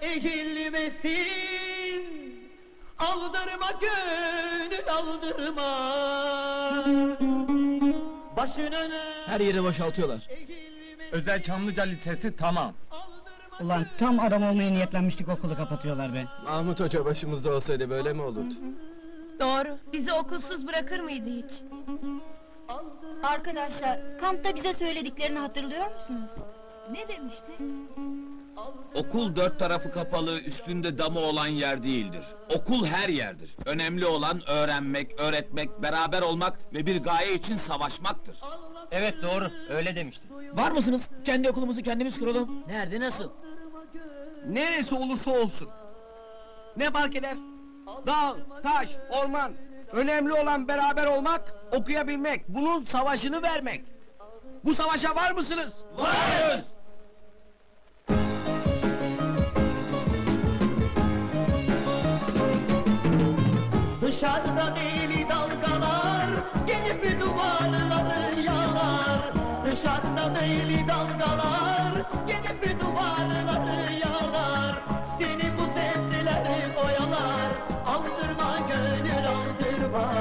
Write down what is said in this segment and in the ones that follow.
Eğilmesin Aldırma gönül aldırma Başını ne Her yeri boşaltıyorlar. Özel Çamlıca Lisesi tamam. Ulan tam adam olmaya niyetlenmiştik okulu kapatıyorlar be. Mahmut Hoca başımızda olsaydı böyle mi olurdu? Doğru. Bizi okulsuz bırakır mıydı hiç? Arkadaşlar, kampta bize söylediklerini hatırlıyor musunuz? Ne demişti? Okul dört tarafı kapalı, üstünde damı olan yer değildir. Okul her yerdir. Önemli olan öğrenmek, öğretmek, beraber olmak ve bir gaye için savaşmaktır. Evet doğru. Öyle demişti. Var mısınız? Kendi okulumuzu kendimiz kuralım. Nerede nasıl? Neresi olursa olsun. Ne fark eder? Dağ, taş, orman. Önemli olan beraber olmak, okuyabilmek. Bunun savaşını vermek. Bu savaşa var mısınız? Varız! Dışarıda deli dalgalar Gelip duvarları yalar. Dışarıda deli dalgalar Gelip duvarları yalar. Seni bu sesler oyalar Aldırma gönül aldırma.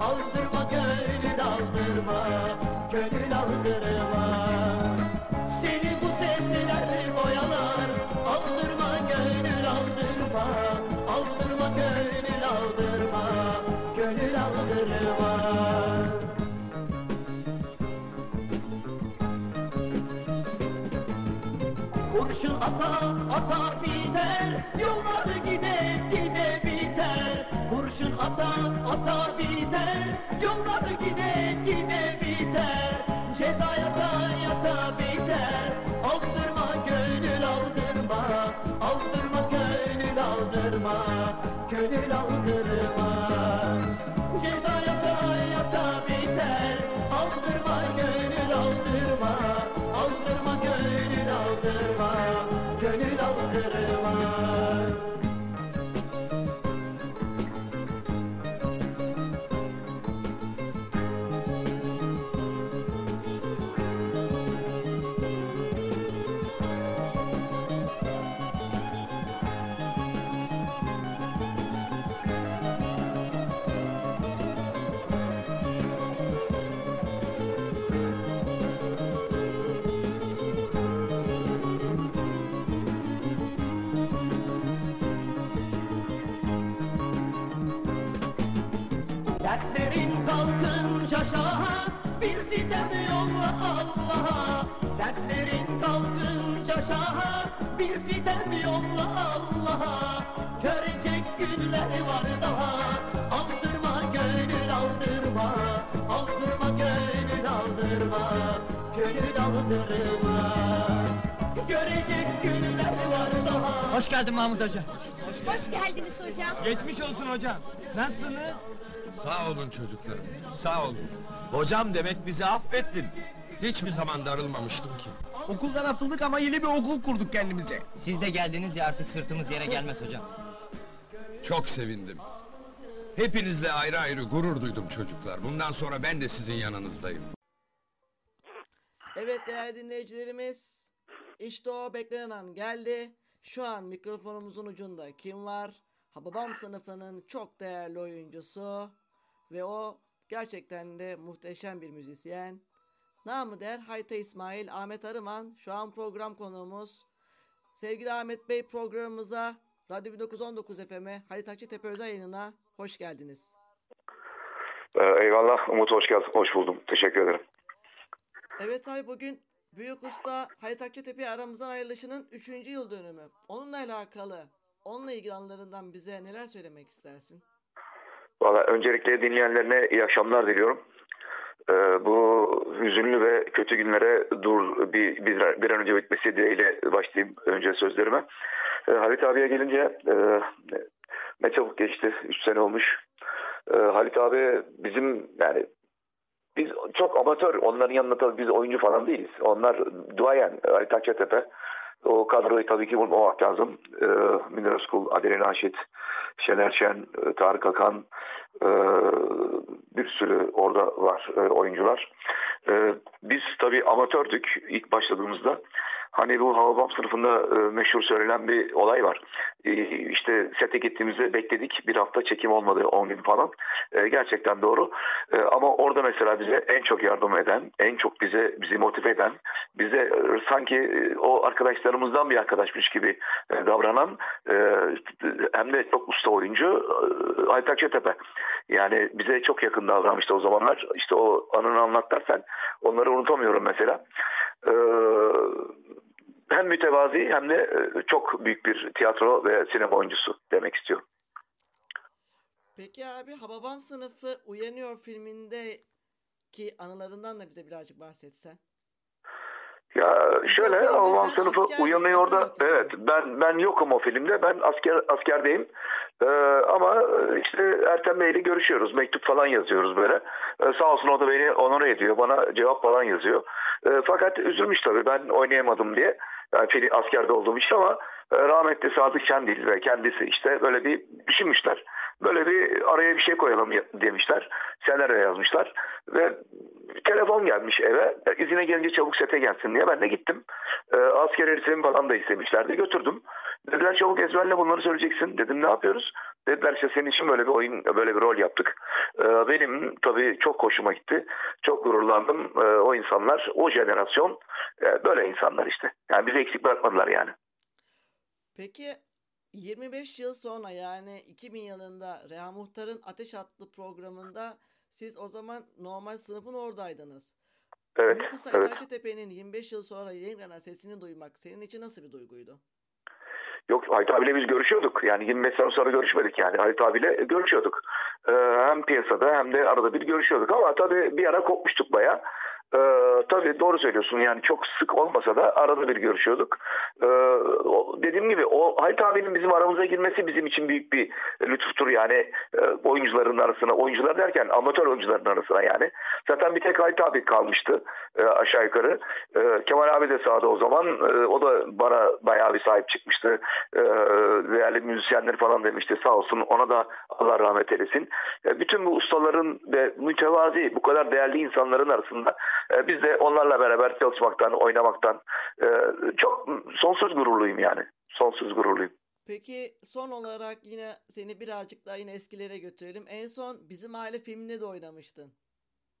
Aldırma gönül aldırma ata ata biter Yollar gide gide biter. Kurşun ata ata biter Yollar gide gide biter. Ceza yata yata biter. Aldırma Gönül Dertlerin kalkınca şaha bir sitem yolla Allah'a Dertlerin kalkınca şaha bir sitem yolla Allah'a Görecek günler var daha Aldırma gönül aldırma Aldırma gönül aldırma Gönül aldırma Görecek günler var daha Hoş geldin Mahmut Hoca. Hoş geldiniz hocam. Geçmiş olsun hocam. Nasılsınız? Sağ olun çocuklarım, sağ olun. Hocam demek bizi affettin. Hiçbir zaman darılmamıştım ki. Okuldan atıldık ama yeni bir okul kurduk kendimize. Siz de geldiniz ya artık sırtımız yere gelmez hocam. Çok sevindim. Hepinizle ayrı ayrı gurur duydum çocuklar. Bundan sonra ben de sizin yanınızdayım. Evet değerli dinleyicilerimiz, işte o beklenen an geldi. Şu an mikrofonumuzun ucunda kim var? Hababam sınıfının çok değerli oyuncusu ve o gerçekten de muhteşem bir müzisyen. Namı der Hayta İsmail Ahmet Arıman şu an program konuğumuz. Sevgili Ahmet Bey programımıza Radyo 1919 FM'e Halit Akçatepe özel yayınına hoş geldiniz. Ee, eyvallah Umut hoş geldin. Hoş buldum. Teşekkür ederim. Evet abi bugün Büyük Usta Halit Akçatepe aramızdan ayrılışının 3. yıl dönümü. Onunla alakalı, onunla ilgili anlarından bize neler söylemek istersin? Valla öncelikle dinleyenlerine iyi akşamlar diliyorum. Ee, bu hüzünlü ve kötü günlere dur bir, bir, bir an önce bitmesi dileğiyle başlayayım önce sözlerime. Ee, Halit abiye gelince e, ne çabuk geçti. 3 sene olmuş. Ee, Halit abi bizim yani biz çok amatör. Onların yanında tabii biz oyuncu falan değiliz. Onlar duayen Halit Akçatepe. O kadroyu tabii ki bulmamak lazım. Ee, Münir Özkul, Adile Naşit, Şener Şen, e, Tarık Akan e, bir sürü orada var e, oyuncular. Biz tabii amatördük ilk başladığımızda. Hani bu Havabam sınıfında e, meşhur söylenen bir olay var. E, işte sete gittiğimizde bekledik. Bir hafta çekim olmadı 10 gün falan. E, gerçekten doğru. E, ama orada mesela bize en çok yardım eden, en çok bize bizi motive eden, bize e, sanki e, o arkadaşlarımızdan bir arkadaşmış gibi e, davranan e, hem de çok usta oyuncu e, Aytak Çetepe. Yani bize çok yakın davranmıştı o zamanlar. İşte o anını anlat dersen onları unutamıyorum mesela. Ee, hem mütevazi hem de e, çok büyük bir tiyatro ve sinema oyuncusu demek istiyorum. Peki abi Hababam sınıfı Uyanıyor filmindeki anılarından da bize birazcık bahsetsen. Ya şöyle sen sınıfı uyanıyor da evet ben ben yokum o filmde ben asker askerdeyim. Ee, ama işte Ertem Bey'le görüşüyoruz mektup falan yazıyoruz böyle. Ee, sağ olsun o da beni onore ediyor bana cevap falan yazıyor. Ee, fakat üzülmüş tabii ben oynayamadım diye yani film askerde olduğum için ama e, rahmetli Sadık Şendil ve kendisi işte böyle bir düşünmüşler böyle bir araya bir şey koyalım ya- demişler senaryo yazmışlar ve telefon gelmiş eve. E, İzine gelince çabuk sete gelsin diye ben de gittim. E, asker eğitim falan da istemişlerdi. Götürdüm. Dediler çabuk ezberle bunları söyleyeceksin. Dedim ne yapıyoruz? Dediler işte senin için böyle bir oyun, böyle bir rol yaptık. E, benim tabii çok hoşuma gitti. Çok gururlandım. E, o insanlar, o jenerasyon e, böyle insanlar işte. Yani bizi eksik bırakmadılar yani. Peki 25 yıl sonra yani 2000 yılında Reha Muhtar'ın Ateş Attı programında siz o zaman normal sınıfın oradaydınız. Evet, Büyük Kısa evet. Tepe'nin 25 yıl sonra yeniden sesini duymak senin için nasıl bir duyguydu? Yok Halit abiyle biz görüşüyorduk. Yani 25 sene sonra görüşmedik yani. Halit abiyle görüşüyorduk. Ee, hem piyasada hem de arada bir görüşüyorduk. Ama tabii bir ara kopmuştuk baya. Ee, tabii doğru söylüyorsun yani çok sık olmasa da arada bir görüşüyorduk. Ee, dediğim gibi o Halit abinin bizim aramıza girmesi bizim için büyük bir lütuftur yani e, oyuncuların arasına oyuncular derken amatör oyuncuların arasına yani. Zaten bir tek Halit abi kalmıştı e, aşağı yukarı. E, Kemal abi de sağda o zaman E, o da bana bayağı bir sahip çıkmıştı. E, değerli müzisyenler falan demişti sağ olsun ona da Allah rahmet eylesin. E, bütün bu ustaların ve mütevazi bu kadar değerli insanların arasında e, biz de onlarla beraber çalışmaktan, oynamaktan e, çok sonsuz gururluyum yani. Sonsuz gururluyum. Peki son olarak yine seni birazcık daha yine eskilere götürelim. En son Bizim Aile filminde de oynamıştın.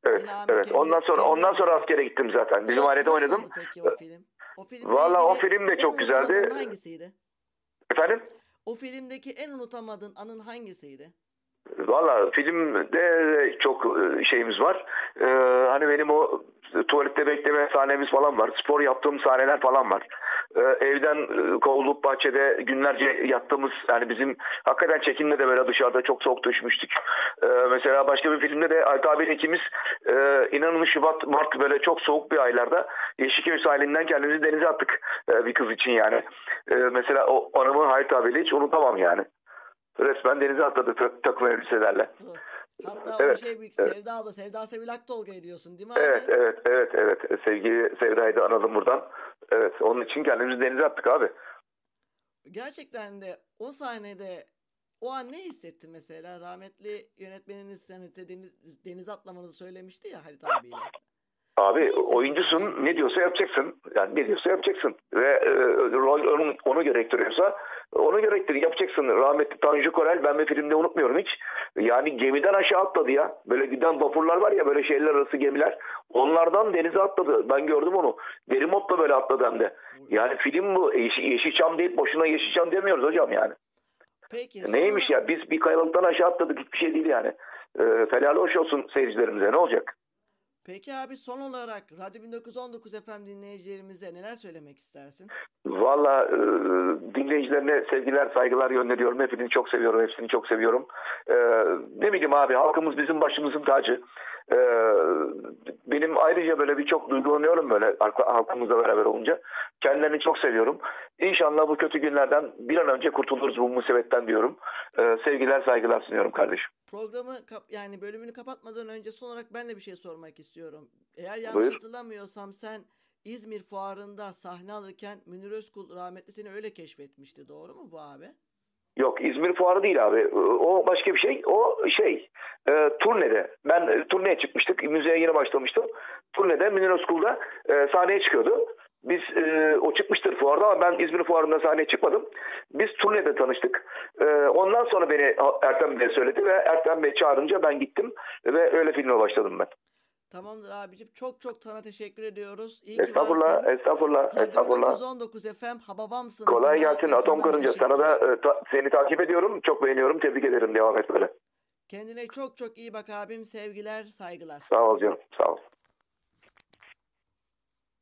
Evet, evet. kendi- Ondan sonra kendi ondan sonra askere gittim zaten. Bizim O ailede oynadım. peki o film? O filmle Vallahi o film de çok güzeldi. hangisiydi? Efendim? O filmdeki en unutamadığın anın hangisiydi? Valla filmde çok e, şeyimiz var. Ee, hani benim o tuvalette bekleme sahnemiz falan var. Spor yaptığım sahneler falan var. Ee, evden e, kovulup bahçede günlerce yattığımız yani bizim hakikaten çekimde de böyle dışarıda çok soğuk düşmüştük. Ee, mesela başka bir filmde de Halit abiyle ikimiz e, inanın Şubat, Mart böyle çok soğuk bir aylarda Yeşilköy sahilinden kendimizi denize attık e, bir kız için yani. E, mesela o anımı Halit abiyle hiç unutamam yani. Resmen denize atladı tak- takım elbiselerle. Bu. Hatta Evet, o şey büyük evet. Sevda da Sevda Sevil Aktolga ediyorsun değil mi abi? Evet, evet, evet, evet. Sevgili Sevda'yı da analım buradan. Evet, onun için kendimizi denize attık abi. Gerçekten de o sahnede o an ne hissetti mesela? Rahmetli yönetmeniniz hani deniz, denize atlamanızı söylemişti ya Halit abiyle. Abi oyuncusun, ne diyorsa yapacaksın. Yani ne diyorsa yapacaksın. Ve e, rol onu, onu gerektiriyorsa onu gerektir, yapacaksın. Rahmetli Tanju Korel, ben bir filmde unutmuyorum hiç. Yani gemiden aşağı atladı ya. Böyle giden vapurlar var ya, böyle şehirler arası gemiler. Onlardan denize atladı. Ben gördüm onu. Derimotla böyle atladı hem de. Yani film bu. Yeşil, Yeşilçam deyip boşuna Yeşilçam demiyoruz hocam yani. Peki. Neymiş sonra- ya biz bir kayalıktan aşağı atladık hiçbir şey değil yani. Ee, felal hoş olsun seyircilerimize ne olacak? Peki abi son olarak Radyo 1919 FM dinleyicilerimize neler söylemek istersin? Valla e, dinleyicilerine sevgiler saygılar gönderiyorum. Hepsini çok seviyorum. Hepsini çok seviyorum. E, ne bileyim abi halkımız bizim başımızın tacı. E, benim ayrıca böyle birçok duygulanıyorum böyle halk- halkımızla beraber olunca. Kendilerini çok seviyorum. İnşallah bu kötü günlerden bir an önce kurtuluruz bu musibetten diyorum. Sevgiler saygılar sunuyorum kardeşim. Programı kap- yani bölümünü kapatmadan önce son olarak ben de bir şey sormak istiyorum. Eğer yanlış Buyur. hatırlamıyorsam sen İzmir fuarında sahne alırken Münir Özkul rahmetli seni öyle keşfetmişti. Doğru mu bu abi? Yok İzmir fuarı değil abi. O başka bir şey. O şey e, turnede. Ben e, turneye çıkmıştık. Müzeye yeni başlamıştım. Turnede Münir Özkul'da e, sahneye çıkıyordu. Biz e, o çıkmıştır fuarda ama ben İzmir fuarında sahneye çıkmadım. Biz turnede tanıştık. E, ondan sonra beni Ertem Bey söyledi ve Ertem Bey çağırınca ben gittim ve öyle filme başladım ben. Tamamdır abicim. Çok çok sana teşekkür ediyoruz. İyi ki Estağfurullah, varsın. estağfurullah, estağfurullah. 1919 FM Hababam sınıfına Kolay gelsin Atom Karınca. Sana da e, ta- seni takip ediyorum. Çok beğeniyorum. Tebrik ederim. Devam et böyle. Kendine çok çok iyi bak abim. Sevgiler, saygılar. Sağ ol canım. Sağ ol.